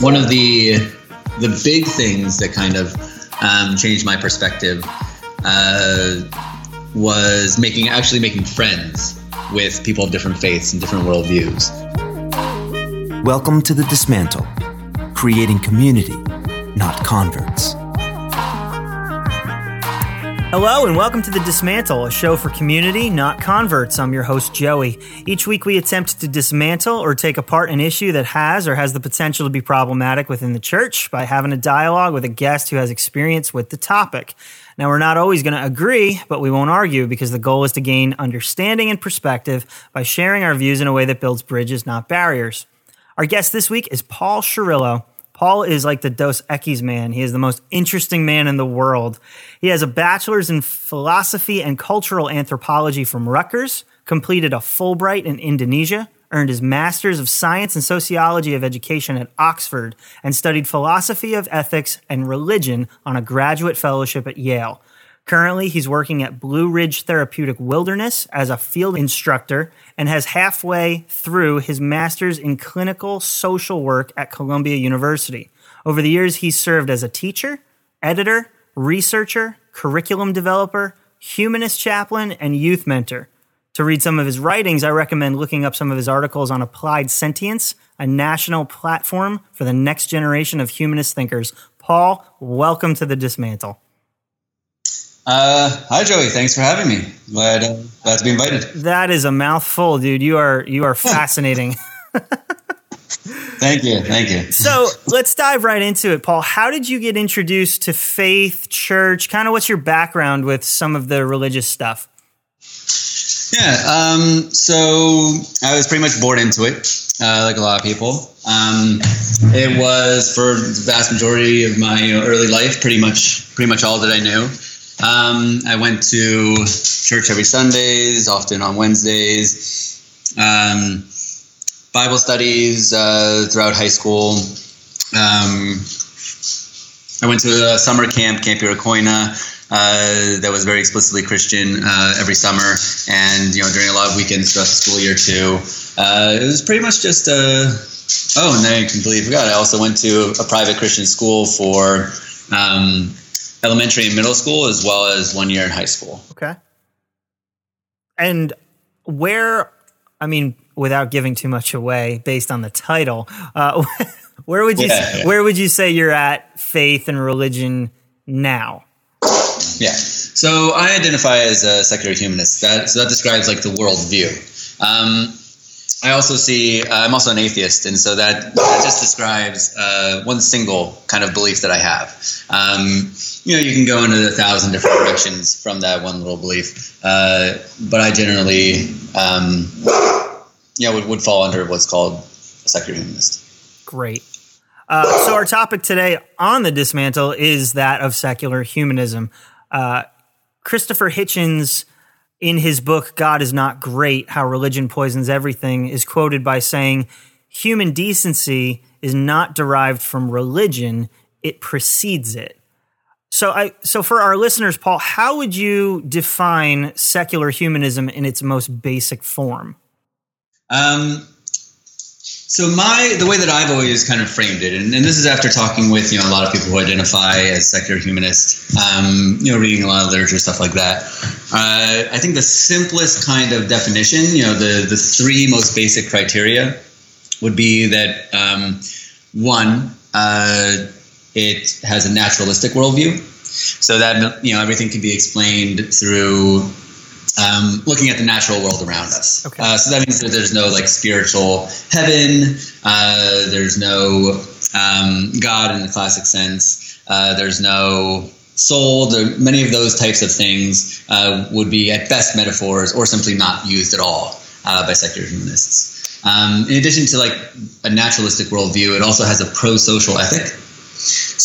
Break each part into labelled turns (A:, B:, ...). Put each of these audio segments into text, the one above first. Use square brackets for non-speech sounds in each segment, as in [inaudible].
A: one of the the big things that kind of um, changed my perspective uh, was making actually making friends with people of different faiths and different worldviews.
B: Welcome to the Dismantle, creating community, not converts.
C: Hello, and welcome to The Dismantle, a show for community, not converts. I'm your host, Joey. Each week, we attempt to dismantle or take apart an issue that has or has the potential to be problematic within the church by having a dialogue with a guest who has experience with the topic. Now, we're not always going to agree, but we won't argue because the goal is to gain understanding and perspective by sharing our views in a way that builds bridges, not barriers. Our guest this week is Paul Cirillo. Paul is like the Dos Equis man. He is the most interesting man in the world. He has a bachelor's in philosophy and cultural anthropology from Rutgers, completed a Fulbright in Indonesia, earned his master's of science and sociology of education at Oxford, and studied philosophy of ethics and religion on a graduate fellowship at Yale. Currently, he's working at Blue Ridge Therapeutic Wilderness as a field instructor and has halfway through his master's in clinical social work at Columbia University. Over the years, he's served as a teacher, editor, researcher, curriculum developer, humanist chaplain, and youth mentor. To read some of his writings, I recommend looking up some of his articles on Applied Sentience, a national platform for the next generation of humanist thinkers. Paul, welcome to the Dismantle.
A: Uh, hi, Joey. Thanks for having me. Glad, uh, glad to be invited.
C: That is a mouthful, dude. You are you are fascinating. [laughs]
A: thank you, thank you.
C: So let's dive right into it, Paul. How did you get introduced to faith, church? Kind of what's your background with some of the religious stuff?
A: Yeah, um, so I was pretty much born into it, uh, like a lot of people. Um, it was for the vast majority of my you know, early life, pretty much, pretty much all that I knew. Um, I went to church every Sundays, often on Wednesdays. Um, Bible studies uh, throughout high school. Um, I went to a summer camp, Camp Iroquois, uh, that was very explicitly Christian uh, every summer, and you know during a lot of weekends throughout the school year too. Uh, it was pretty much just a. Oh, and then I completely forgot. I also went to a private Christian school for um, elementary and middle school as well as one year in high school.
C: Okay. And where, I mean, without giving too much away, based on the title, uh, [laughs] where would you yeah, yeah. where would you say you're at faith and religion now?
A: Yeah. So I identify as a secular humanist. That so that describes like the worldview. Um, I also see uh, I'm also an atheist, and so that, that just describes uh, one single kind of belief that I have. Um, you know, you can go into a thousand different directions from that one little belief, uh, but I generally, um, yeah, would, would fall under what's called a secular humanist.
C: Great. Uh, so our topic today on the dismantle is that of secular humanism. Uh, Christopher Hitchens in his book, God is Not Great How Religion Poisons Everything, is quoted by saying, Human decency is not derived from religion, it precedes it. So, I, so for our listeners, Paul, how would you define secular humanism in its most basic form? Um,
A: so my the way that I've always kind of framed it, and, and, this is after talking with you know a lot of people who identify as secular humanists, um, you know, reading a lot of literature stuff like that. Uh, I think the simplest kind of definition, you know, the the three most basic criteria would be that um, one, uh, it has a naturalistic worldview, so that you know everything can be explained through um, looking at the natural world around us. Okay. Uh, so that means that there's no like spiritual heaven. Uh, there's no um, God in the classic sense. Uh, there's no soul. There, many of those types of things uh, would be at best metaphors or simply not used at all uh, by secular humanists. Um, in addition to like a naturalistic worldview, it also has a pro-social ethic.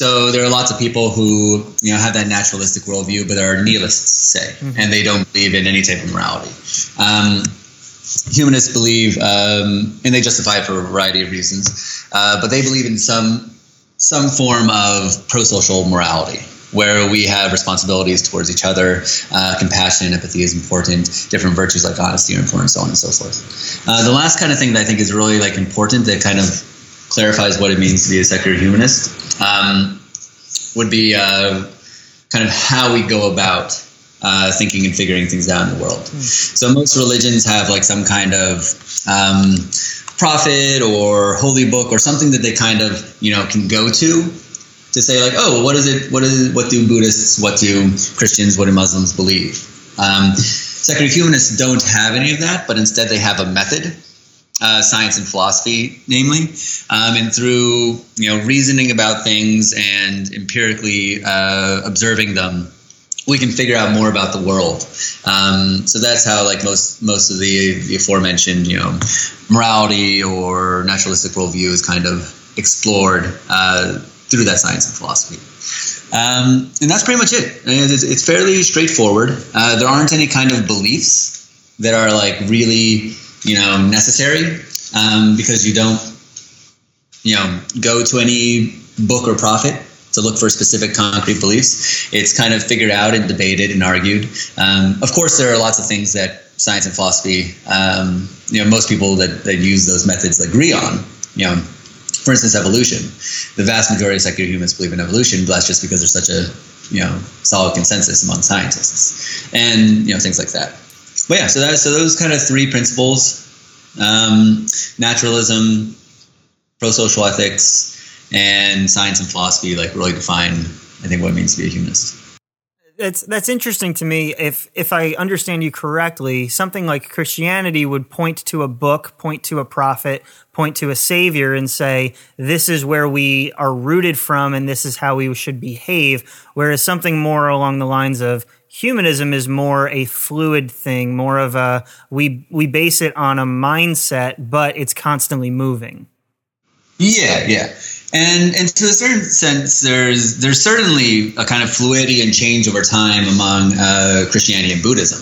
A: So there are lots of people who you know have that naturalistic worldview, but are nihilists, say, mm-hmm. and they don't believe in any type of morality. Um, humanists believe, um, and they justify it for a variety of reasons, uh, but they believe in some some form of pro-social morality where we have responsibilities towards each other. Uh, compassion and empathy is important. Different virtues like honesty are important, so on and so forth. Uh, the last kind of thing that I think is really like important that kind of clarifies what it means to be a secular humanist, um, would be uh, kind of how we go about uh, thinking and figuring things out in the world. Mm. So most religions have like some kind of um, prophet or holy book or something that they kind of you know can go to to say like, oh, what is it? What is what do Buddhists, what do Christians, what do Muslims believe? Um, secular humanists don't have any of that, but instead they have a method uh, science and philosophy, namely, um, and through you know reasoning about things and empirically uh, observing them, we can figure out more about the world. Um, so that's how like most most of the, the aforementioned you know morality or naturalistic worldview is kind of explored uh, through that science and philosophy. Um, and that's pretty much it. It's, it's fairly straightforward. Uh, there aren't any kind of beliefs that are like really you know necessary um, because you don't you know go to any book or prophet to look for specific concrete beliefs. It's kind of figured out and debated and argued. Um, of course, there are lots of things that science and philosophy, um, you know, most people that, that use those methods agree on. You know, for instance, evolution. The vast majority of secular humans believe in evolution, but that's just because there's such a you know solid consensus among scientists, and you know things like that but yeah, so that so those kind of three principles: um, naturalism, pro-social ethics, and science and philosophy, like really define, I think, what it means to be a humanist.
C: That's that's interesting to me. If if I understand you correctly, something like Christianity would point to a book, point to a prophet, point to a savior, and say this is where we are rooted from, and this is how we should behave. Whereas something more along the lines of humanism is more a fluid thing, more of a we we base it on a mindset, but it's constantly moving.
A: Yeah, yeah. And and to a certain sense, there's there's certainly a kind of fluidity and change over time among uh, Christianity and Buddhism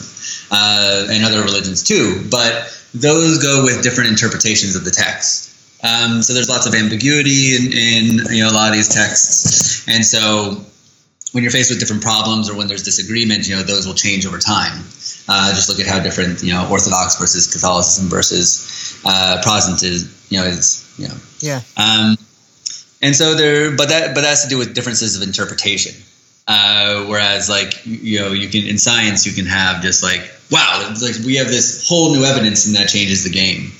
A: uh, and other religions too. But those go with different interpretations of the text. Um, so there's lots of ambiguity in, in you know a lot of these texts, and so when you're faced with different problems or when there's disagreement, you know, those will change over time. Uh, just look at how different, you know, Orthodox versus Catholicism versus uh, Protestantism, you know, is, you know.
C: Yeah.
A: Um, and so there, but that, but that has to do with differences of interpretation. Uh, whereas, like, you know, you can in science, you can have just like, wow, like we have this whole new evidence, and that changes the game.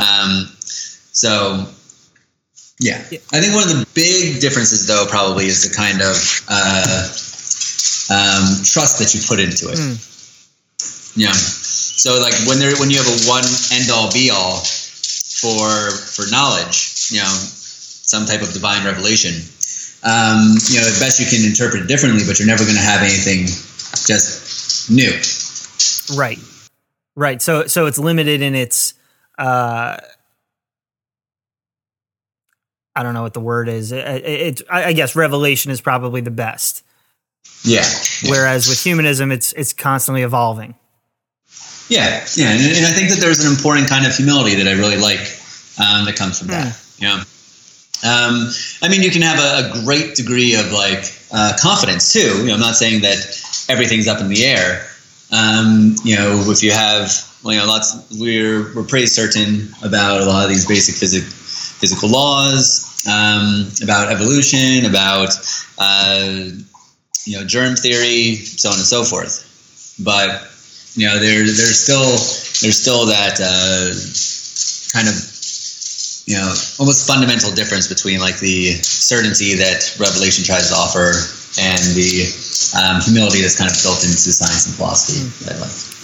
A: Um, so yeah. I think one of the big differences, though, probably is the kind of uh, um, trust that you put into it. Mm. Yeah. So, like when there, when you have a one end all be all for for knowledge, you know, some type of divine revelation, um, you know, at best you can interpret it differently, but you're never going to have anything just new.
C: Right. Right. So, so it's limited in its. Uh, I don't know what the word is. It, it, it, I guess revelation is probably the best.
A: Yeah.
C: Whereas with humanism, it's it's constantly evolving.
A: Yeah, yeah, and, and, I think that there's an important kind of humility that I really like um, that comes from that. Hmm. Yeah. Um, I mean, you can have a, a great degree of like uh, confidence too. You know, I'm not saying that everything's up in the air. Um, you know, if you have, well, you know, lots, we're we're pretty certain about a lot of these basic physics physical laws, um, about evolution, about uh, you know germ theory, so on and so forth. But you know there there's still there's still that uh, kind of you know almost fundamental difference between like the certainty that revelation tries to offer and the um, humility that's kind of built into science and philosophy mm. that I like.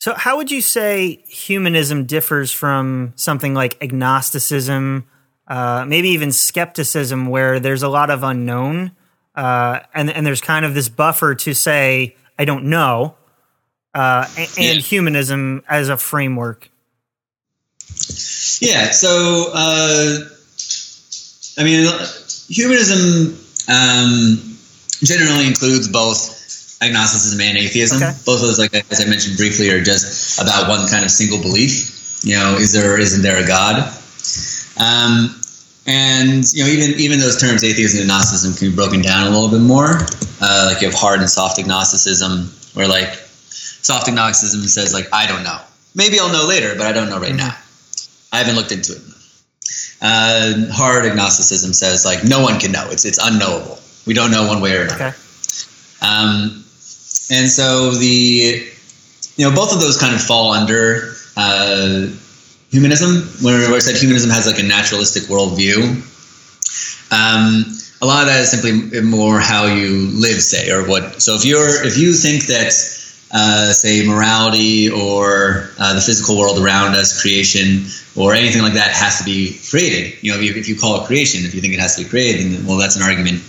C: So, how would you say humanism differs from something like agnosticism uh, maybe even skepticism where there's a lot of unknown, uh, and and there's kind of this buffer to say I don't know, uh, and, yeah. humanism as a framework.
A: Yeah. So uh, I mean, humanism um, generally includes both agnosticism and atheism. Okay. Both of those, like as I mentioned briefly, are just about one kind of single belief. You know, is there or isn't there a God? Um, and you know, even even those terms, atheism and agnosticism, can be broken down a little bit more. Uh, like you have hard and soft agnosticism, where like soft agnosticism says like I don't know. Maybe I'll know later, but I don't know right mm-hmm. now. I haven't looked into it. uh, hard agnosticism says like no one can know. It's it's unknowable. We don't know one way or another.
C: Okay.
A: Um, and so the you know both of those kind of fall under uh, humanism, where, I said humanism has like a naturalistic worldview. Um, a lot of that is simply more how you live, say, or what. So if you're if you think that uh, say morality or uh, the physical world around us, creation, or anything like that has to be created. You know, if you, if you call it creation, if you think it has to be created, then well, that's an argument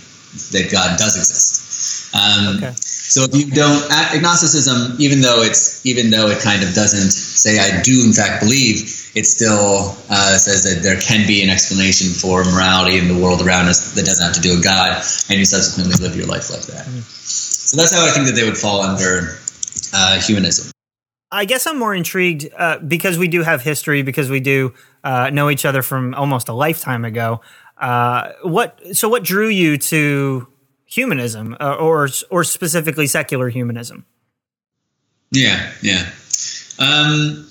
A: that God does exist. Um,
C: Okay.
A: So if you don't agnosticism, even though it's even though it kind of doesn't say I do in fact believe, it still uh, says that there can be an explanation for morality in the world around us that doesn't have to do with God, and you subsequently live your life like that. So that's how I think that they would fall under uh, humanism.
C: I guess I'm more intrigued uh, because we do have history, because we do uh, know each other from almost a lifetime ago. Uh, what so what drew you to humanism, uh, or or specifically secular humanism?
A: Yeah, yeah. Um,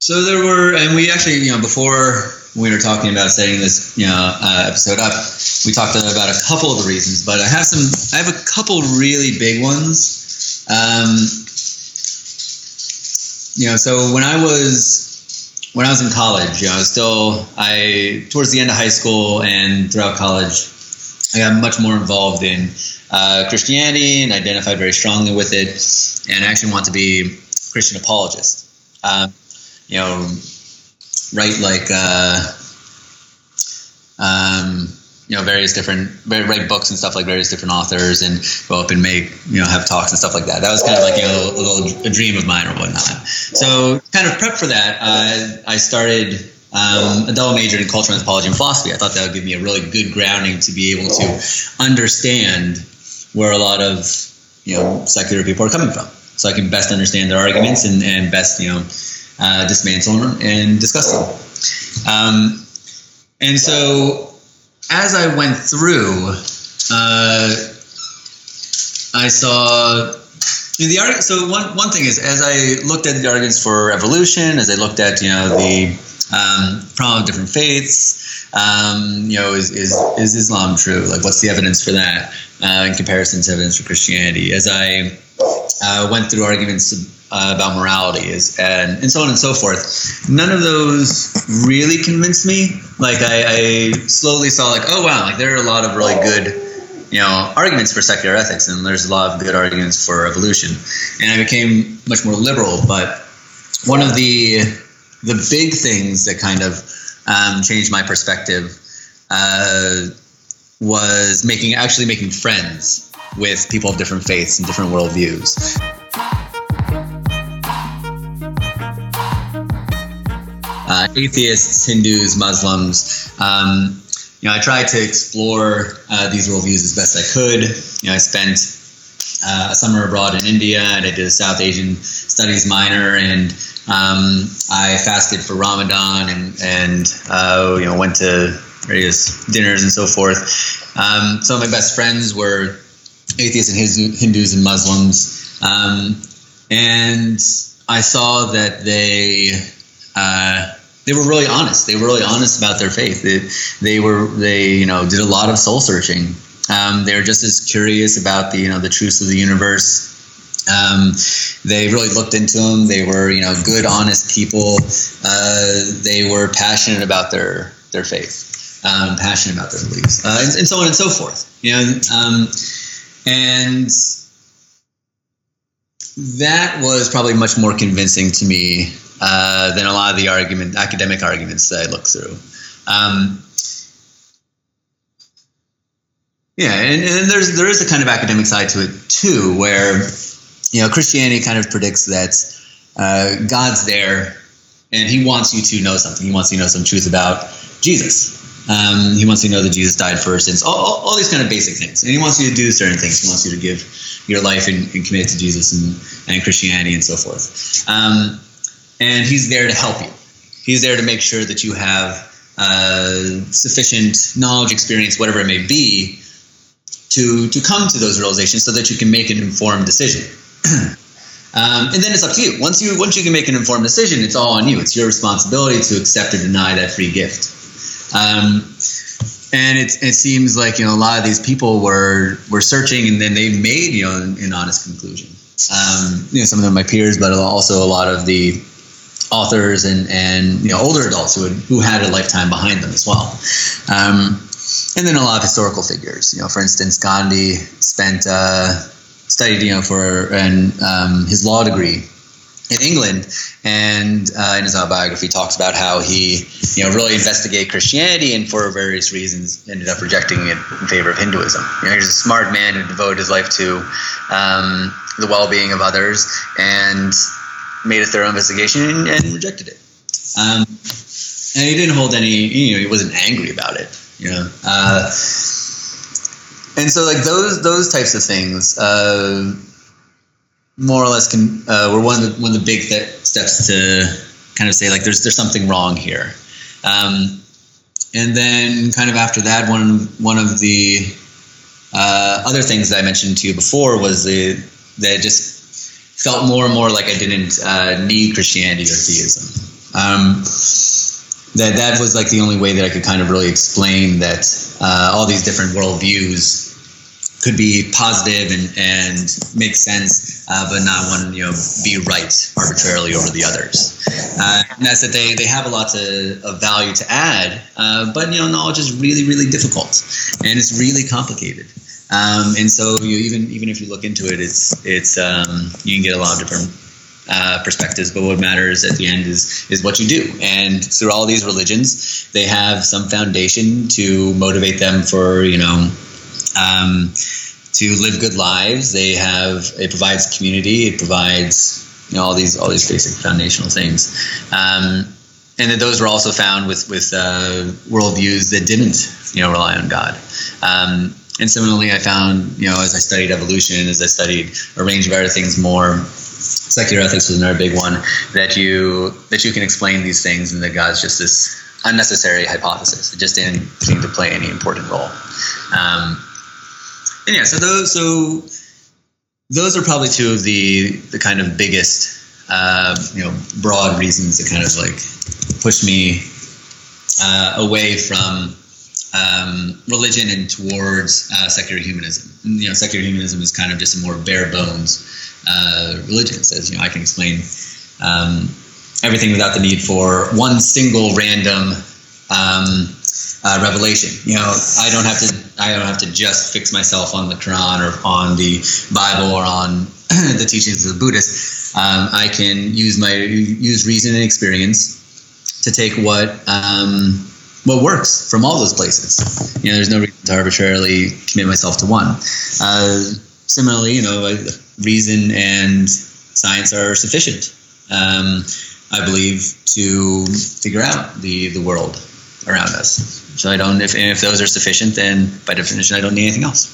A: so there were, and we actually, you know, before we were talking about setting this, you know, uh, episode up, we talked about a couple of the reasons, but I have some, I have a couple really big ones. Um, you know, so when I was, when I was in college, you know, I was still, I, towards the end of high school and throughout college, I got much more involved in uh, Christianity and identified very strongly with it, and I actually want to be a Christian apologist. Uh, you know, write like uh, um, you know various different write books and stuff like various different authors, and go up and make you know have talks and stuff like that. That was kind of like you know, a little a dream of mine or whatnot. So kind of prep for that, uh, I started um, a double major in cultural anthropology and philosophy. I thought that would give me a really good grounding to be able to understand where a lot of you know secular people are coming from, so I can best understand their arguments and, and best you know uh, dismantle them and discuss them. Um, and so as I went through, uh, I saw the argument. So one one thing is as I looked at the arguments for evolution, as I looked at you know the um, of different faiths. Um, you know, is, is is Islam true? Like, what's the evidence for that uh, in comparison to evidence for Christianity? As I uh, went through arguments uh, about morality, is and and so on and so forth. None of those really convinced me. Like, I, I slowly saw like, oh wow, like there are a lot of really good you know arguments for secular ethics and there's a lot of good arguments for evolution and i became much more liberal but one of the the big things that kind of um, changed my perspective uh, was making actually making friends with people of different faiths and different worldviews. Uh, atheists, Hindus, Muslims. Um, you know, I tried to explore uh, these worldviews as best I could. You know, I spent uh, a summer abroad in India, and I did a South Asian studies minor, and um, I fasted for Ramadan, and and uh, you know went to various dinners and so forth. Um, some of my best friends were atheists and Hindus and Muslims, um, and I saw that they. Uh, they were really honest. They were really honest about their faith. They, they were they you know did a lot of soul searching. Um, they were just as curious about the you know the truths of the universe. Um, they really looked into them. They were you know good, honest people. Uh, they were passionate about their their faith, um, passionate about their beliefs, uh, and, and, so on and so forth. You know, um, and that was probably much more convincing to me uh, than a lot of the argument, academic arguments that I look through. Um, yeah, and, and, there's there is a kind of academic side to it too, where you know Christianity kind of predicts that uh, God's there and He wants you to know something. He wants you to know some truth about Jesus. Um, he wants you to know that Jesus died for sins. All, all, all, these kind of basic things, and He wants you to do certain things. He wants you to give your life and, and commit to Jesus and, and Christianity and so forth. Um, and he's there to help you. He's there to make sure that you have uh, sufficient knowledge, experience, whatever it may be, to to come to those realizations, so that you can make an informed decision. [clears throat] Um, and then it's up to you. Once you once you can make an informed decision, it's all on you. It's your responsibility to accept or deny that free gift. Um, and it, it seems like you know a lot of these people were were searching, and then they made you know an, an honest conclusion. Um, you know, some of them my peers, but also a lot of the authors and and you know older adults who had who had a lifetime behind them as well. Um, and then a lot of historical figures. You know, for instance, Gandhi spent uh, studied you know for and um, his law degree in England, and uh, in his autobiography talks about how he, you know, really investigated Christianity and for various reasons ended up rejecting it in favor of Hinduism. You know, he's a smart man who devoted his life to um, the well-being of others and made a thorough investigation and, and rejected it. Um, and he didn't hold any, you know, he wasn't angry about it. You know. Uh, and so, like those those types of things, uh, more or less can uh, were one of the, one of the big th- steps to kind of say like there's there's something wrong here. Um, and then kind of after that, one one of the uh, other things that I mentioned to you before was the that just felt more and more like I didn't uh, need Christianity or theism. Um, that that was like the only way that I could kind of really explain that uh, all these different worldviews could be positive and, and make sense, uh, but not one you know be right arbitrarily over the others. Uh, and that's that they, they have a lot to, of value to add, uh, but you know knowledge is really really difficult and it's really complicated. Um, and so you even even if you look into it, it's it's um, you can get a lot of different uh, perspectives, but what matters at the end is is what you do. And through all these religions, they have some foundation to motivate them for you know um, to live good lives. They have it provides community. It provides you know all these all these basic foundational things. Um, and that those were also found with with uh, worldviews that didn't you know rely on God. Um, and similarly, I found you know as I studied evolution, as I studied a range of other things more, secular ethics was another big one that you that you can explain these things and that God's just this unnecessary hypothesis. It just didn't seem to play any important role. Um, and yeah, so those so those are probably two of the the kind of biggest uh, you know broad reasons that kind of like push me uh, away from um, religion and towards uh, secular humanism. You know, secular humanism is kind of just a more bare bones uh, religion. Says you know I can explain um, everything without the need for one single random um, uh, revelation. You know, I don't have to. I don't have to just fix myself on the Quran or on the Bible or on [clears throat] the teachings of the Buddhists. Um, I can use my use reason and experience to take what um, what works from all those places. You know, there's no reason to arbitrarily commit myself to one. Uh, similarly, you know, reason and science are sufficient. Um, I believe to figure out the the world around us. So I don't. If if those are sufficient, then by definition, I don't need anything else.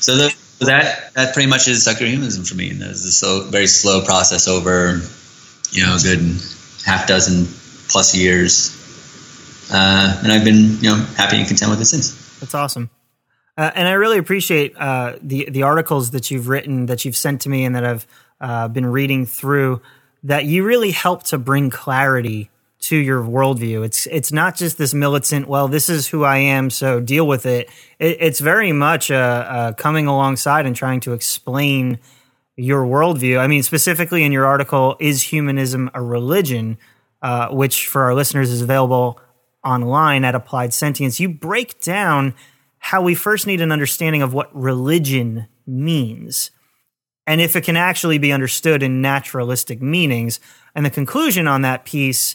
A: So the, that that pretty much is secular humanism for me, and it's a slow, very slow process over, you know, a good half dozen plus years, uh, and I've been you know happy and content with it since.
C: That's awesome. Uh, and I really appreciate uh, the the articles that you've written, that you've sent to me, and that I've uh, been reading through. That you really help to bring clarity to your worldview. It's it's not just this militant. Well, this is who I am, so deal with it. it it's very much uh, uh, coming alongside and trying to explain your worldview. I mean, specifically in your article, "Is Humanism a Religion?" Uh, which for our listeners is available online at Applied Sentience. You break down how we first need an understanding of what religion means and if it can actually be understood in naturalistic meanings. And the conclusion on that piece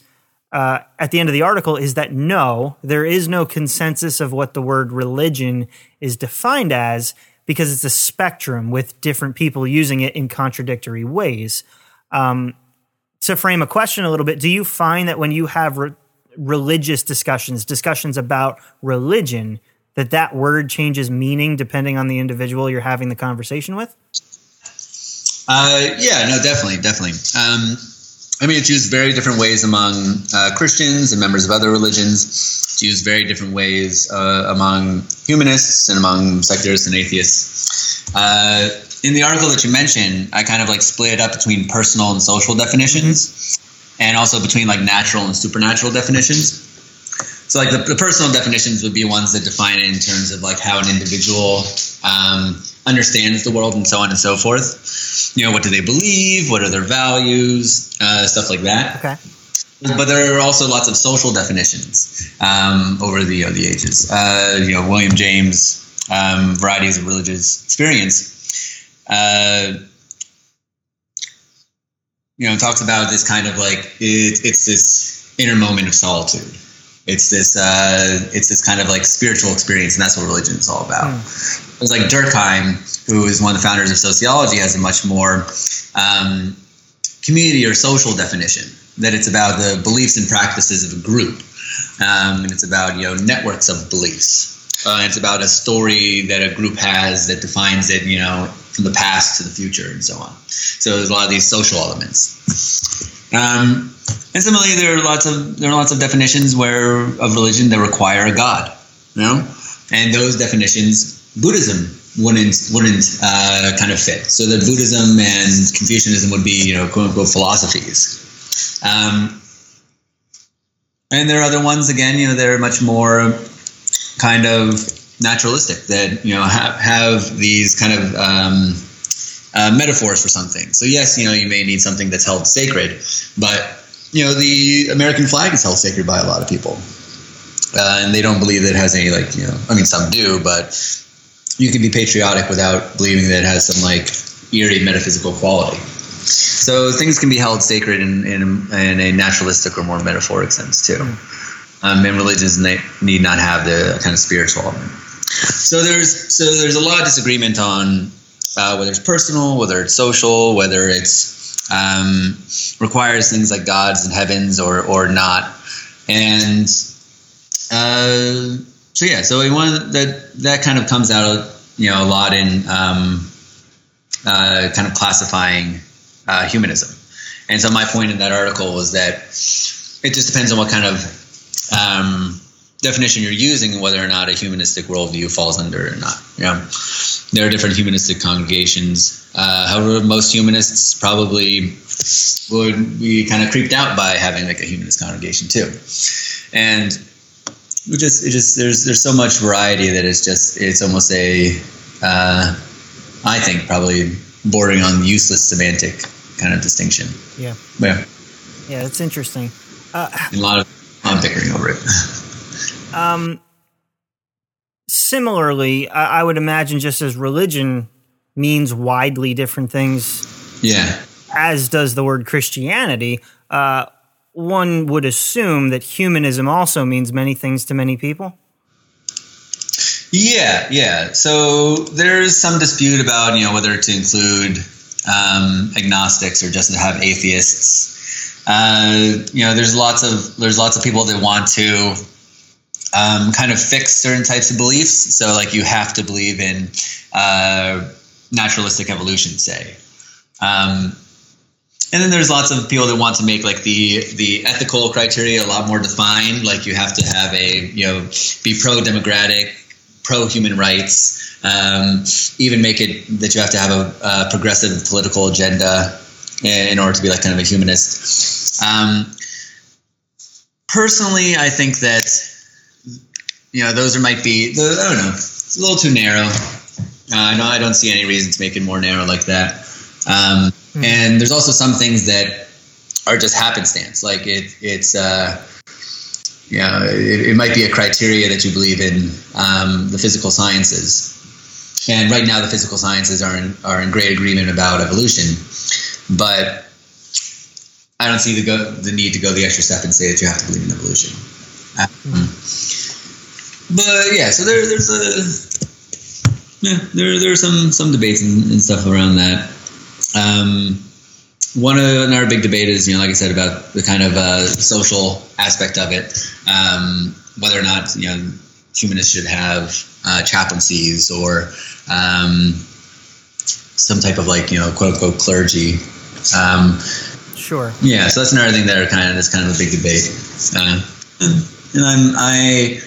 C: uh, at the end of the article is that no, there is no consensus of what the word religion is defined as because it's a spectrum with different people using it in contradictory ways. Um, to frame a question a little bit, do you find that when you have re- religious discussions, discussions about religion, that that word changes meaning depending on the individual you're having the conversation with?
A: Uh, yeah, no, definitely, definitely. Um, I mean, it's used very different ways among uh, Christians and members of other religions. It's used very different ways uh, among humanists and among secularists and atheists. Uh, in the article that you mentioned, I kind of like split it up between personal and social definitions, mm-hmm. and also between like natural and supernatural definitions. So like the, the, personal definitions would be ones that define it in terms of like how an individual um, understands the world and so on and so forth. You know, what do they believe? What are their values? Uh, stuff like that.
C: Okay.
A: But there are also lots of social definitions um, over the uh, the ages. Uh, you know, William James, um, varieties of religious experience. Uh, you know, talks about this kind of like it, it's this inner moment of solitude it's this uh, it's this kind of like spiritual experience, and that's what religion is all about. Mm. It's like Durkheim, who is one of the founders of sociology, has a much more um, community or social definition that it's about the beliefs and practices of a group, um, and it's about you know networks of beliefs. Uh, it's about a story that a group has that defines it, you know, from the past to the future and so on. So there's a lot of these social elements. Um, and similarly, there are lots of there are lots of definitions where of religion that require a god, you know, and those definitions Buddhism wouldn't wouldn't uh, kind of fit. So that Buddhism and Confucianism would be you know quote unquote philosophies. Um, and there are other ones again, you know, that are much more kind of naturalistic that you know have, have these kind of um, uh, metaphors for something. So yes, you know, you may need something that's held sacred, but you know, the American flag is held sacred by a lot of people. Uh, and they don't believe that it has any, like, you know, I mean, some do, but you can be patriotic without believing that it has some, like, eerie metaphysical quality. So things can be held sacred in, in, in a naturalistic or more metaphoric sense, too. Um, and religions need not have the kind of spiritual element. So there's so there's a lot of disagreement on uh, whether it's personal, whether it's social, whether it's um, requires things like gods and heavens or or not. And uh, so yeah, so one that that kind of comes out you know a lot in um, uh, kind of classifying uh, humanism. And so my point in that article was that it just depends on what kind of um, definition you're using and whether or not a humanistic worldview falls under or not. Know, there are different humanistic congregations uh, however, most humanists probably would be kind of creeped out by having like a humanist congregation too, and we just it just there's there's so much variety that it's just it's almost a uh, I think probably bordering on useless semantic kind of distinction.
C: Yeah.
A: Yeah.
C: Yeah, it's interesting. Uh,
A: a lot of I'm bickering over it.
C: um. Similarly, I, I would imagine just as religion means widely different things.
A: Yeah.
C: As does the word Christianity. Uh, one would assume that humanism also means many things to many people.
A: Yeah, yeah. So there's some dispute about you know whether to include um, agnostics or just to have atheists. Uh, you know, there's lots of there's lots of people that want to um, kind of fix certain types of beliefs. So like you have to believe in uh, naturalistic evolution say. Um, and then there's lots of people that want to make like the the ethical criteria a lot more defined. Like you have to have a you know be pro democratic, pro human rights. Um, even make it that you have to have a, a, progressive political agenda in order to be like kind of a humanist. Um, personally, I think that you know those are might be I don't know it's a little too narrow. Uh, know I don't see any reason to make it more narrow like that. Um, mm. And there's also some things that are just happenstance. Like it, it's, uh, you know, it, it, might be a criteria that you believe in um, the physical sciences. And right now, the physical sciences are in, are in great agreement about evolution. But I don't see the, go, the need to go the extra step and say that you have to believe in evolution. Um, but yeah, so there, there's a yeah, there there are some some debates and, and stuff around that. Um, one of another big debate is you know like I said about the kind of uh, social aspect of it, um, whether or not you know humanists should have uh, chaplaincies or um, some type of like you know quote unquote clergy. Um,
C: sure.
A: Yeah, so that's another thing that are kind of that's kind of a big debate. Uh, and, and I'm I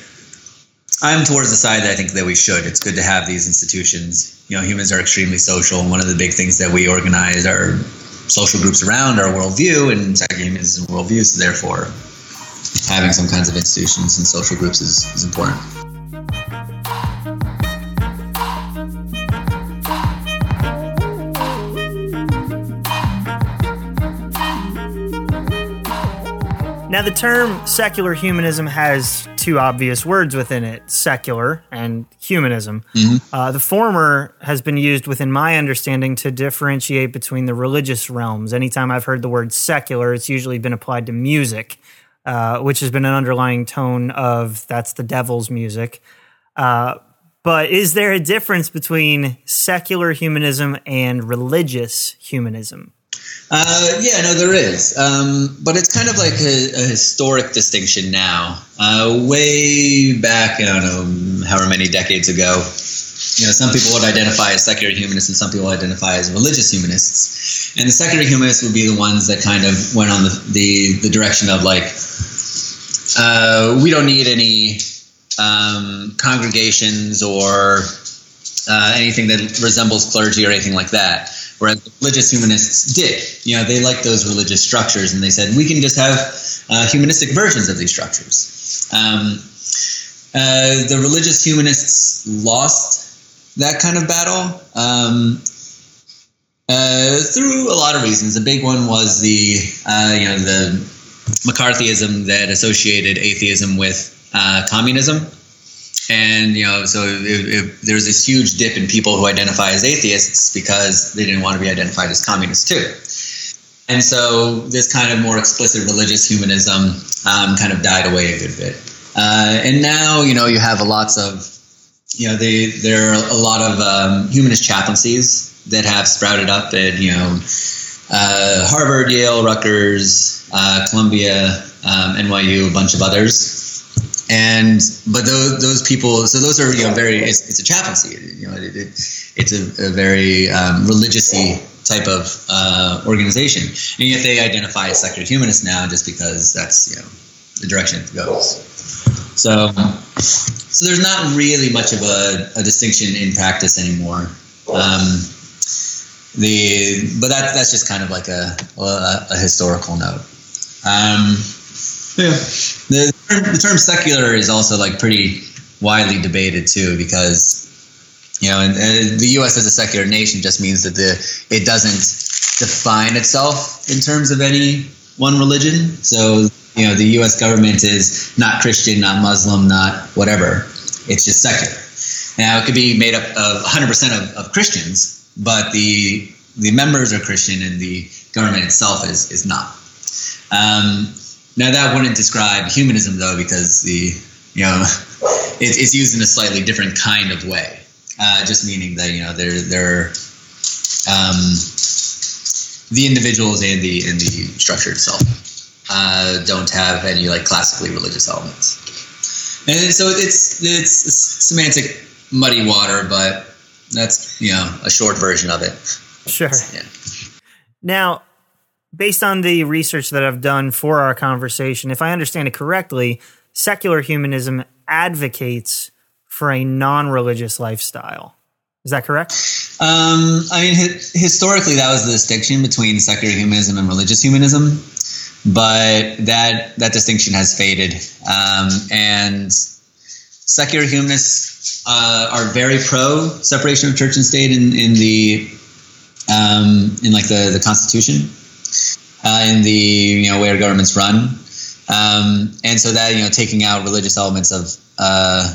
A: I'm towards the side that I think that we should. It's good to have these institutions. You know, humans are extremely social, and one of the big things that we organize our social groups around our worldview, and secular humanism worldview. So therefore, having some kinds of institutions and social groups is, is important.
C: Now, the term secular humanism has two obvious words within it secular and humanism. Mm-hmm. Uh, the former has been used within my understanding to differentiate between the religious realms. Anytime I've heard the word secular, it's usually been applied to music, uh, which has been an underlying tone of that's the devil's music. Uh, but is there a difference between secular humanism and religious humanism?
A: Uh, yeah, no, there is, um, but it's kind of like a, a historic distinction now. Uh, way back, I don't know, however many decades ago, you know, some people would identify as secular humanists and some people identify as religious humanists. And the secular humanists would be the ones that kind of went on the the, the direction of like, uh, we don't need any um, congregations or uh, anything that resembles clergy or anything like that whereas religious humanists did. You know, they liked those religious structures, and they said we can just have uh, humanistic versions of these structures. Um, uh, the religious humanists lost that kind of battle um, uh, through a lot of reasons. A big one was the uh, you know the McCarthyism that associated atheism with uh, communism and you know so it, it, there's this huge dip in people who identify as atheists because they didn't want to be identified as communists too. And so this kind of more explicit religious humanism um, kind of died away a good bit. Uh, and now you know you have lots of you know they, there are a lot of um, humanist chaplaincies that have sprouted up at you know uh, harvard yale rutgers uh, columbia um, nyu a bunch of others and but those those people so those are you know very it's, it's a chaplaincy. You know it, it, it's a, a very um, religiously type of uh, organization. And yet they identify as secular humanists now just because that's you know the direction it goes. So so there's not really much of a, a distinction in practice anymore. Um, the but that that's just kind of like a a, a historical note. Um, yeah. The, the term secular is also like pretty widely debated too because you know, and, and, the U.S. as a secular nation just means that the it doesn't define itself in terms of any one religion. So you know, the U.S. government is not Christian, not Muslim, not whatever. It's just secular. Now it could be made up of 100% of, of Christians, but the the members are Christian and the government itself is is not. Um, now that wouldn't describe humanism though, because the you know [laughs] it, it's used in a slightly different kind of way. Uh, just meaning that you know they're they're um, the individuals and the and the structure itself uh, don't have any like classically religious elements, and so it's it's semantic muddy water, but that's you know a short version of it.
C: Sure. Yeah. Now, based on the research that I've done for our conversation, if I understand it correctly, secular humanism advocates for a non religious lifestyle. Is that correct?
A: Um, I mean, historically, that was the distinction between secular humanism and religious humanism, but that that distinction has faded. Um, and secular humanists uh, are very pro separation of church and state in, in the um, in like the the Constitution uh, in the you know where governments run, um, and so that you know taking out religious elements of uh,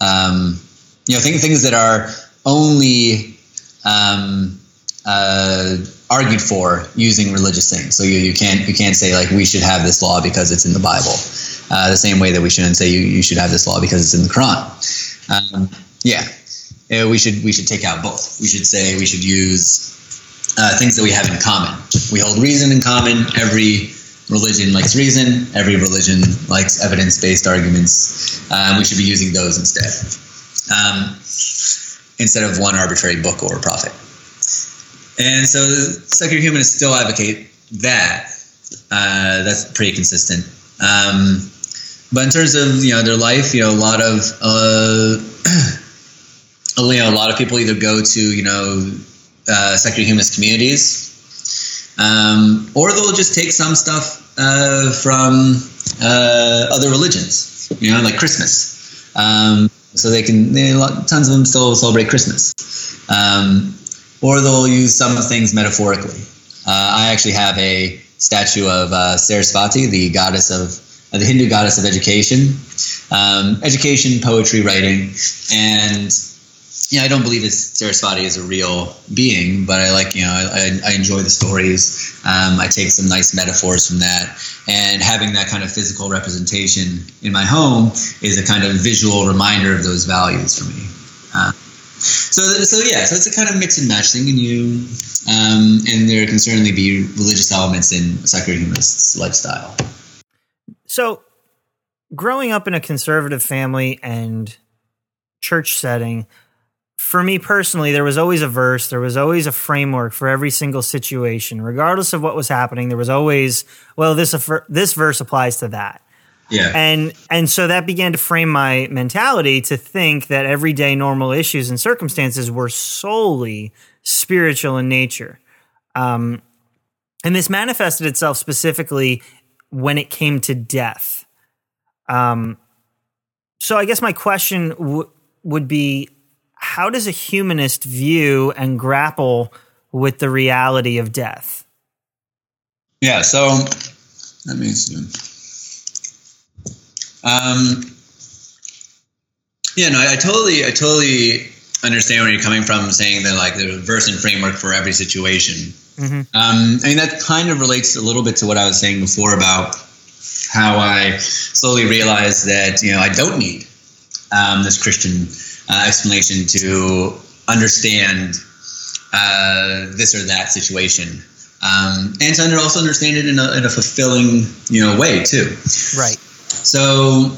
A: um, you know things things that are only um, uh, argued for using religious things. So you, you can't you can't say like we should have this law because it's in the Bible. Uh, the same way that we shouldn't say you, you should have this law because it's in the Quran. Um, yeah, we should we should take out both. We should say we should use uh, things that we have in common. We hold reason in common. Every religion likes reason. Every religion likes evidence-based arguments. Um, we should be using those instead, um, instead of one arbitrary book or prophet. And so, secular humanists still advocate that. Uh, that's pretty consistent. Um, but in terms of you know their life, you know, a lot of uh, [clears throat] you know, a lot of people either go to you know uh, humanist communities, um, or they'll just take some stuff uh, from uh, other religions, you know, like Christmas. Um, so they can, tons of them still celebrate Christmas. Um, or they'll use some things metaphorically. Uh, I actually have a statue of uh, Sarasvati, the goddess of uh, the Hindu goddess of education, um, education, poetry, writing, and yeah, I don't believe that Sarasvati is a real being, but I like, you know, I, I enjoy the stories. Um, I take some nice metaphors from that. And having that kind of physical representation in my home is a kind of visual reminder of those values for me. Uh, so, so yeah, so it's a kind of mix and match thing, and you, um, and there can certainly be religious elements in a secular humanist lifestyle.
C: So, growing up in a conservative family and church setting, for me personally, there was always a verse, there was always a framework for every single situation, regardless of what was happening. There was always, well, this this verse applies to that.
A: Yeah.
C: And and so that began to frame my mentality to think that everyday normal issues and circumstances were solely spiritual in nature. Um, and this manifested itself specifically when it came to death. Um, so I guess my question w- would be how does a humanist view and grapple with the reality of death?
A: Yeah, so let me see. Um, yeah, no, I, I totally, I totally understand where you're coming from, saying that like there's a verse and framework for every situation. Mm-hmm. Um, I mean, that kind of relates a little bit to what I was saying before about how I slowly realized that you know I don't need um, this Christian uh, explanation to understand uh, this or that situation, um, and to also understand it in a, in a fulfilling you know way too.
C: Right.
A: So,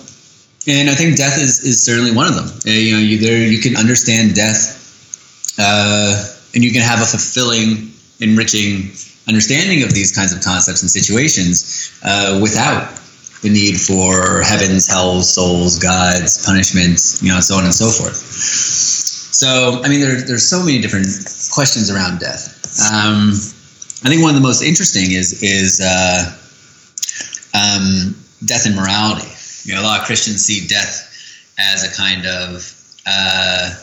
A: and I think death is, is certainly one of them. Uh, you know, you there you can understand death, uh, and you can have a fulfilling, enriching understanding of these kinds of concepts and situations uh, without the need for heavens, hells, souls, gods, punishments, you know, so on and so forth. So, I mean, there, there's so many different questions around death. Um, I think one of the most interesting is is uh, um, death and morality. You know, a lot of Christians see death as a kind of, uh,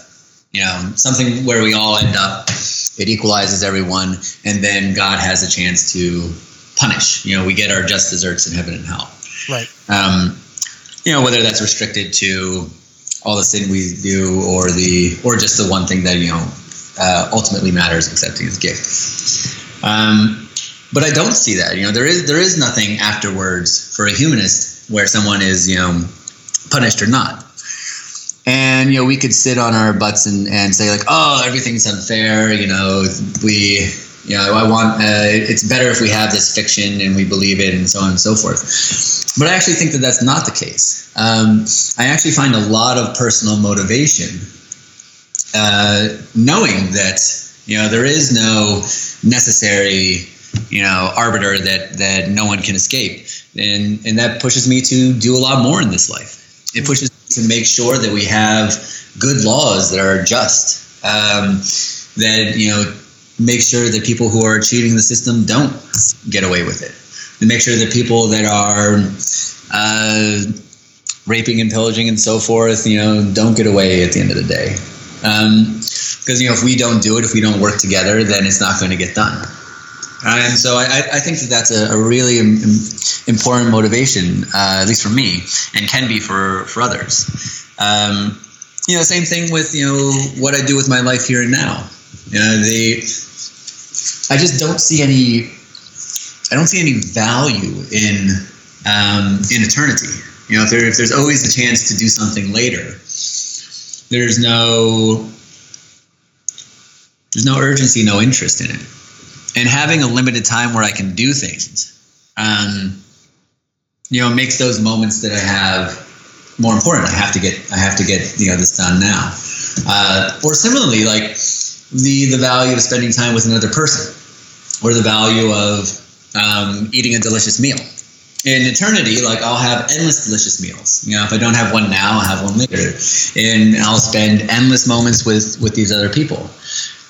A: you know, something where we all end up. It equalizes everyone, and then God has a chance to punish. You know, we get our just desserts in heaven and hell.
C: Right.
A: Um, you know, whether that's restricted to all the sin we do, or the, or just the one thing that you know uh, ultimately matters, accepting His gift. Um, but I don't see that. You know, there is there is nothing afterwards for a humanist where someone is you know punished or not. And you know, we could sit on our butts and, and say like, oh, everything's unfair. You know, we you know, I want uh, it's better if we have this fiction and we believe it and so on and so forth. But I actually think that that's not the case. Um, I actually find a lot of personal motivation uh, knowing that you know there is no necessary you know arbiter that that no one can escape and and that pushes me to do a lot more in this life it pushes me to make sure that we have good laws that are just um, that you know make sure that people who are cheating the system don't get away with it make sure that people that are uh, raping and pillaging and so forth you know don't get away at the end of the day because um, you know if we don't do it if we don't work together then it's not going to get done and so I, I think that that's a, a really important motivation, uh, at least for me, and can be for, for others. Um, you know, same thing with, you know, what I do with my life here and now. You know, the, I just don't see any, I don't see any value in, um, in eternity. You know, if, there, if there's always a chance to do something later, there's no, there's no urgency, no interest in it and having a limited time where I can do things, um, you know, makes those moments that I have more important. I have to get, I have to get, you know, this done now. Uh, or similarly, like the the value of spending time with another person, or the value of um, eating a delicious meal. in eternity, like I'll have endless delicious meals. You know, if I don't have one now, I'll have one later, and I'll spend endless moments with with these other people.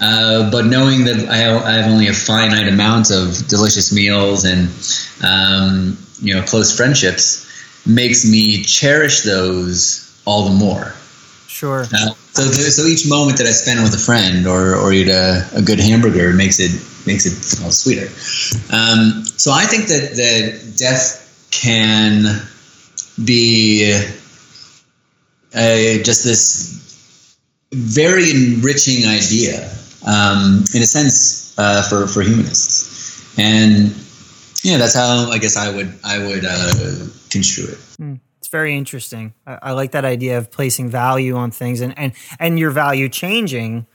A: Uh, but knowing that I have, I have, only a finite amount of delicious meals and um, you know close friendships makes me cherish those all the more.
C: Sure.
A: Uh, so, so each moment that I spend with a friend or, or eat a, a good hamburger makes it makes it all sweeter. Um, so I think that that death can be a, just this very enriching idea, um, in a sense, uh, for for humanists, and yeah, that's how I guess I would I would uh, construe it.
C: Mm very interesting. I, I, like that idea of placing value on things and, and, and your value changing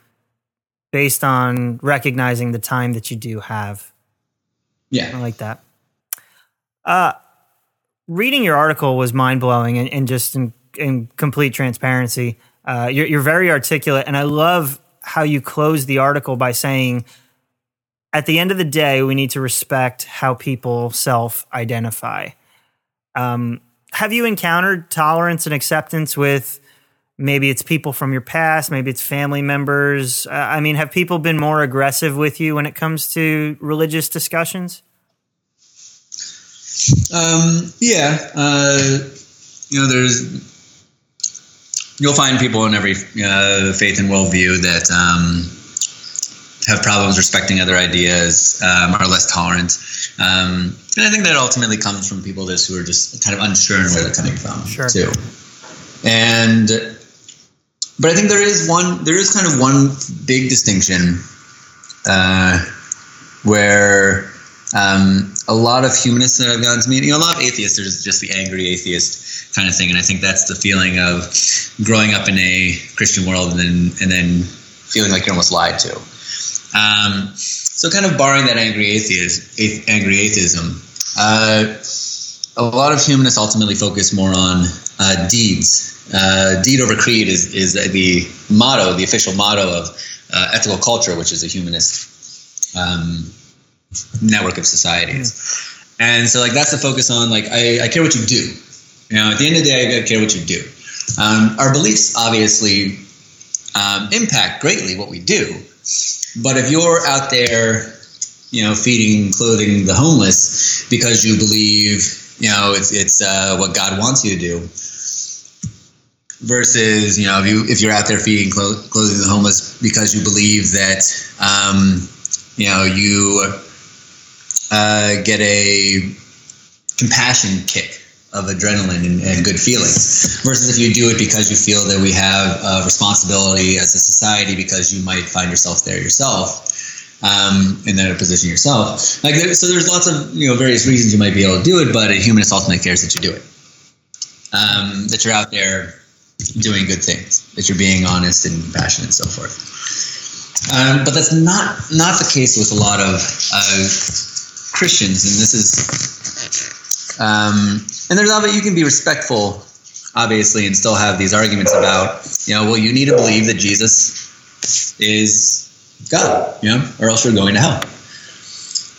C: based on recognizing the time that you do have.
A: Yeah.
C: I like that. Uh, reading your article was mind blowing and, and, just in, in, complete transparency. Uh, you're, you're very articulate, and I love how you close the article by saying, at the end of the day, we need to respect how people self identify. Um, have you encountered tolerance and acceptance with maybe it's people from your past, maybe it's family members? Uh, I mean, have people been more aggressive with you when it comes to religious discussions?
A: Um, yeah, uh, you know, there's you'll find people in every uh, faith and worldview that um, have problems respecting other ideas, um, are less tolerant. Um, and I think that ultimately comes from people just who are just kind of unsure where they're coming from
C: sure.
A: too. And but I think there is one there is kind of one big distinction uh, where um, a lot of humanists that I've gotten to meet, you know, a lot of atheists, there's just the angry atheist kind of thing, and I think that's the feeling of growing up in a Christian world and then and then feeling like you're almost lied to. Um, so, kind of barring that angry atheist, angry atheism, uh, a lot of humanists ultimately focus more on uh, deeds. Uh, deed over creed is, is the motto, the official motto of uh, ethical culture, which is a humanist um, network of societies. And so, like, that's the focus on, like, I, I, care what you do. You know, at the end of the day, I care what you do. Um, our beliefs obviously um, impact greatly what we do. But if you're out there, you know, feeding, clothing the homeless because you believe, you know, it's it's uh, what God wants you to do, versus, you know, if you if you're out there feeding, clothing to the homeless because you believe that, um, you know, you uh, get a compassion kick of adrenaline and, and, good feelings versus if you do it because you feel that we have a responsibility as a society because you might find yourself there yourself um, in that position yourself. Like there, so there's lots of you know various reasons you might be able to do it but a humanist ultimately cares that you do it. Um, that you're out there doing good things that you're being honest and passionate and so forth um, but that's not not the case with a lot of uh, Christians and this is um, and there's obviously you can be respectful, obviously, and still have these arguments about, you know, well, you need to believe that Jesus is God, you know, or else you're going to hell.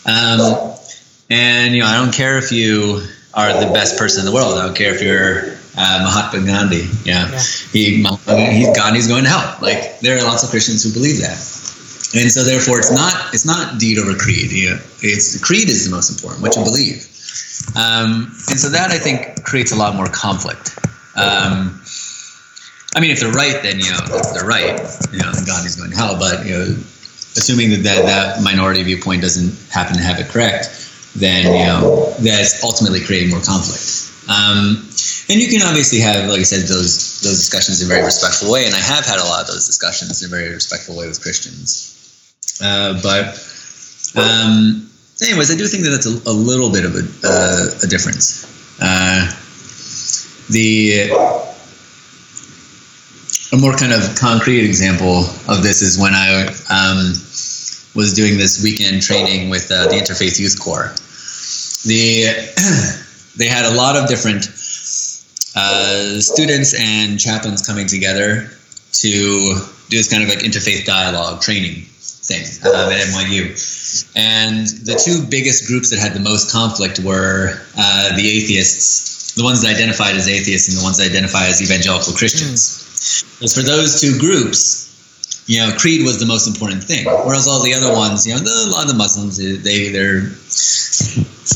A: Um, and you know, I don't care if you are the best person in the world. I don't care if you're uh, Mahatma Gandhi. Yeah, yeah. he he's Gandhi's going to hell. Like there are lots of Christians who believe that, and so therefore it's not it's not deed over creed. You know, it's creed is the most important. What you believe. Um, and so that I think creates a lot more conflict. Um, I mean, if they're right, then you know if they're right. You know, Gandhi's going to hell. But you know, assuming that, that that minority viewpoint doesn't happen to have it correct, then you know that's ultimately creating more conflict. Um, and you can obviously have, like I said, those those discussions in a very respectful way, and I have had a lot of those discussions in a very respectful way with Christians. Uh, but um, anyways, I do think that that's a, a little bit of a, uh, a difference. Uh, the a more kind of concrete example of this is when I um, was doing this weekend training with uh, the Interfaith Youth Core. The [clears throat] they had a lot of different uh, students and chaplains coming together to do this kind of like interfaith dialogue training thing um, at NYU And the two biggest groups that had the most conflict were uh, the atheists, the ones that identified as atheists, and the ones that identify as evangelical Christians. Mm. for those two groups, you know, creed was the most important thing. Whereas all the other ones, you know, the, a lot of the Muslims, they they're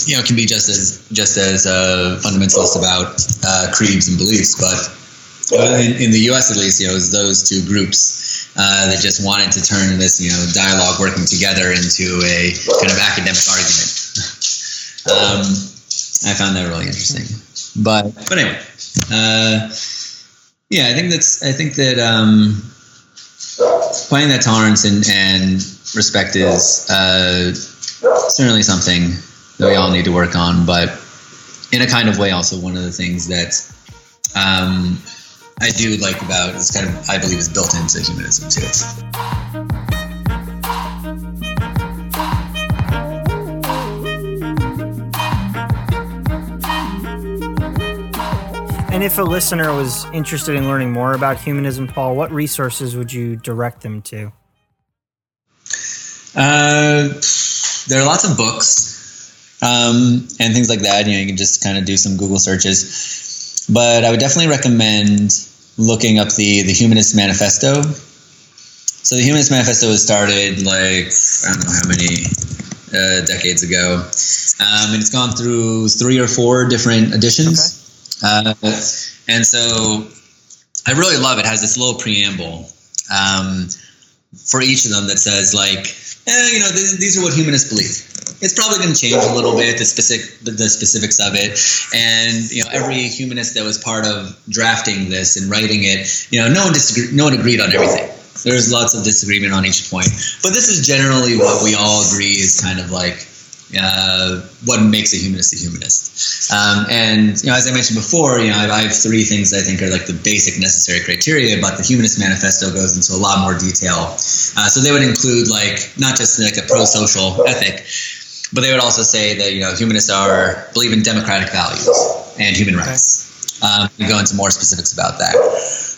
A: you know can be just as just as uh, fundamentalist about uh, creeds and beliefs, but in, in, the U.S. at least, you know, it was those two groups uh, that just wanted to turn this you know dialogue working together into a kind of academic argument. [laughs] um, I found that really interesting, but but anyway, uh, yeah, I think that's I think that. Um, finding that tolerance and, and respect is uh, certainly something that we all need to work on, but in a kind of way, also one of the things that um, I do like about is kind of I believe is built into humanism too.
C: And if a listener was interested in learning more about humanism, Paul, what resources would you direct them to?
A: Uh, there are lots of books um, and things like that. You know, you can just kind of do some Google searches. But I would definitely recommend looking up the the Humanist Manifesto. So the Humanist Manifesto was started like I don't know how many uh, decades ago, um, and it's gone through three or four different editions. Okay. Uh, and so I really love it. it has this little preamble um, for each of them that says like, eh, you know, th- these are what humanists believe. It's probably going to change a little bit the specific the specifics of it, and you know every humanist that was part of drafting this and writing it, you know, no one disagreed, no one agreed on everything. There's lots of disagreement on each point, but this is generally what we all agree is kind of like uh, what makes a humanist a humanist. Um, and you know, as I mentioned before, you know, I, I, have three things I think are like the basic necessary criteria, but the Humanist Manifesto goes into a lot more detail. Uh, so they would include like not just like a pro-social ethic, but they would also say that you know humanists are believe in democratic values and human rights. Um, we go into more specifics about that,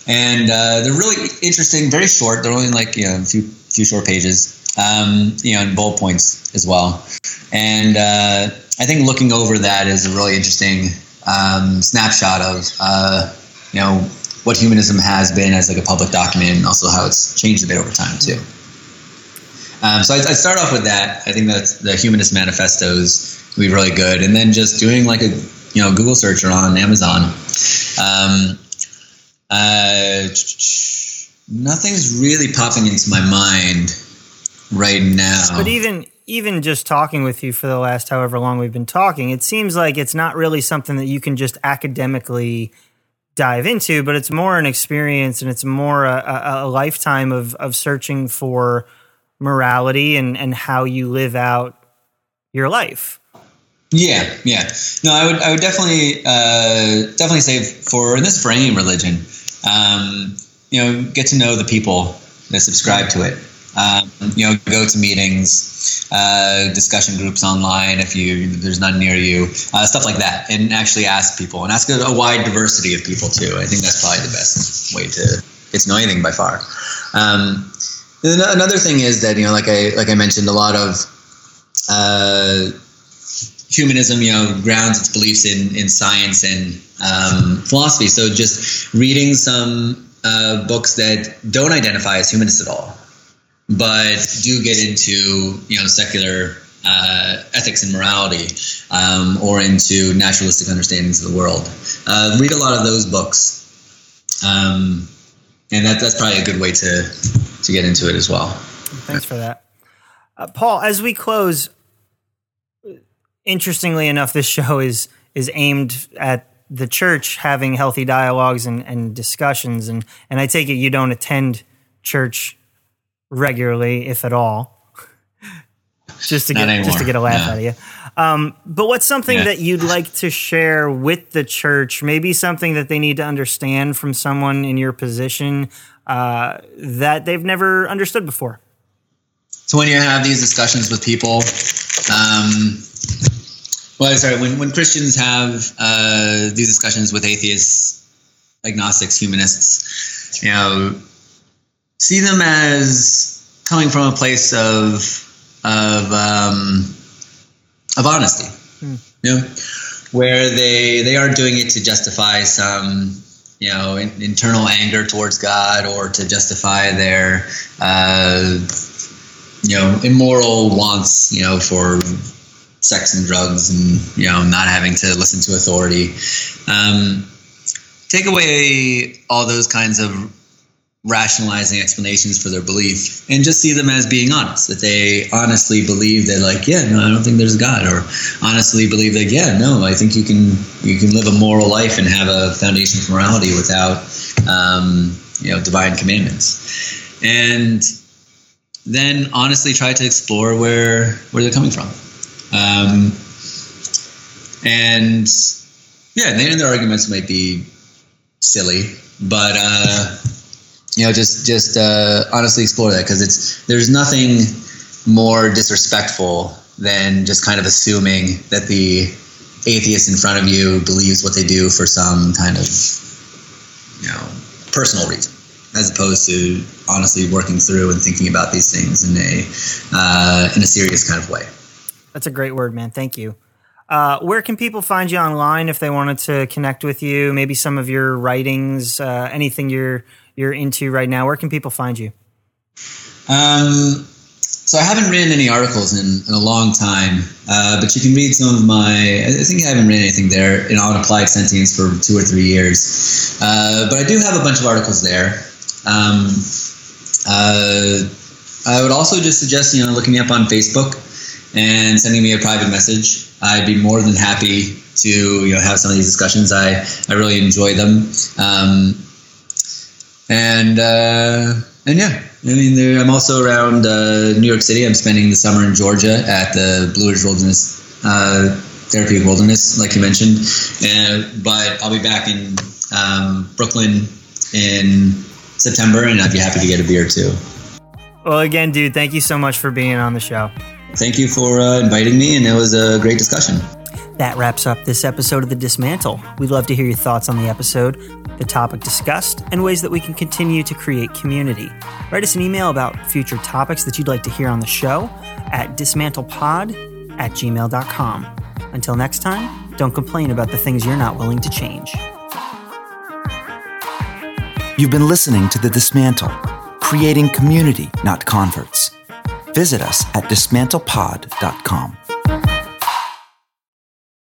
A: and uh, they're really interesting, very short. They're only like you know a few few short pages um, you know, and bullet points as well. And uh, I think looking over that is a really interesting um, snapshot of, uh, you know, what humanism has been as like a public document and also how it's changed a bit over time too. Um, so I, I start off with that. I think that the Humanist Manifestos would be really good, and then just doing like a you know Google search or on Amazon. Um, uh, nothing's really popping into my mind right now.
C: But even even just talking with you for the last however long we've been talking, it seems like it's not really something that you can just academically dive into, but it's more an experience and it's more a, a, a lifetime of of searching for morality and and how you live out your life.
A: Yeah, yeah. No, I would I would definitely uh, definitely say for and this for any religion, um, you know, get to know the people that subscribe to it. Um, you know, go to meetings, uh, discussion groups online if you there's none near you, uh, stuff like that, and actually ask people and ask a, a, wide diversity of people too. I think that's probably the best way to get to know anything by far. Um, another thing is that you know, like I like I mentioned, a lot of uh, humanism, you know, grounds its beliefs in in science and um, philosophy. So just reading some uh, books that don't identify as humanists at all but do get into you know secular uh, ethics and morality um, or into naturalistic understandings of the world. Uh, read a lot of those books, um, and that, that's probably a good way to to get into it as well.
C: Thanks for that, uh, Paul. As we close, interestingly enough, this show is is aimed at the church having healthy dialogues and, and discussions, and and I take it you don't attend church regularly, if at all, [laughs] just to get just to get a laugh out of you. Um, but what's something yeah. that you'd like to share with the church? Maybe something that they need to understand from someone in your position uh, that they've never understood before.
A: So when you have these discussions with people, um, well, sorry, when when Christians have uh, these discussions with atheists, agnostics, humanists, you know see them as coming from a place of of um, of honesty. Hmm. You know, where they they are doing it to justify some you know in, internal anger towards God or to justify their uh, you know immoral wants you know for sex and drugs and you know not having to listen to authority. Um, take away all those kinds of rationalizing explanations for their belief and just see them as being honest. That they honestly believe that like yeah no i don't think there's god or honestly believe that yeah no i think you can you can live a moral life and have a foundation for morality without um, you know divine commandments. And then honestly try to explore where where they're coming from. Um, and yeah and their arguments might be silly but uh you know, just just uh, honestly explore that because it's there's nothing more disrespectful than just kind of assuming that the atheist in front of you believes what they do for some kind of you know personal reason as opposed to honestly working through and thinking about these things in a uh, in a serious kind of way.
C: That's a great word, man. Thank you. Uh, where can people find you online if they wanted to connect with you? Maybe some of your writings, uh, anything you're you're into right now, where can people find you?
A: Um, so I haven't written any articles in, in a long time, uh, but you can read some of my. I think I haven't written anything there in on applied sentience for two or three years, uh, but I do have a bunch of articles there. Um, uh, I would also just suggest you know looking me up on Facebook and sending me a private message. I'd be more than happy to you know have some of these discussions. I I really enjoy them. Um, and uh, and yeah, I mean, there, I'm also around uh, New York City. I'm spending the summer in Georgia at the Blue Ridge Wilderness uh, Therapeutic Wilderness, like you mentioned. And, but I'll be back in um, Brooklyn in September, and I'd be happy to get a beer too.
C: Well, again, dude, thank you so much for being on the show.
A: Thank you for uh, inviting me, and it was a great discussion.
C: That wraps up this episode of The Dismantle. We'd love to hear your thoughts on the episode, the topic discussed, and ways that we can continue to create community. Write us an email about future topics that you'd like to hear on the show at dismantlepod at gmail.com. Until next time, don't complain about the things you're not willing to change.
B: You've been listening to The Dismantle, creating community, not converts. Visit us at dismantlepod.com.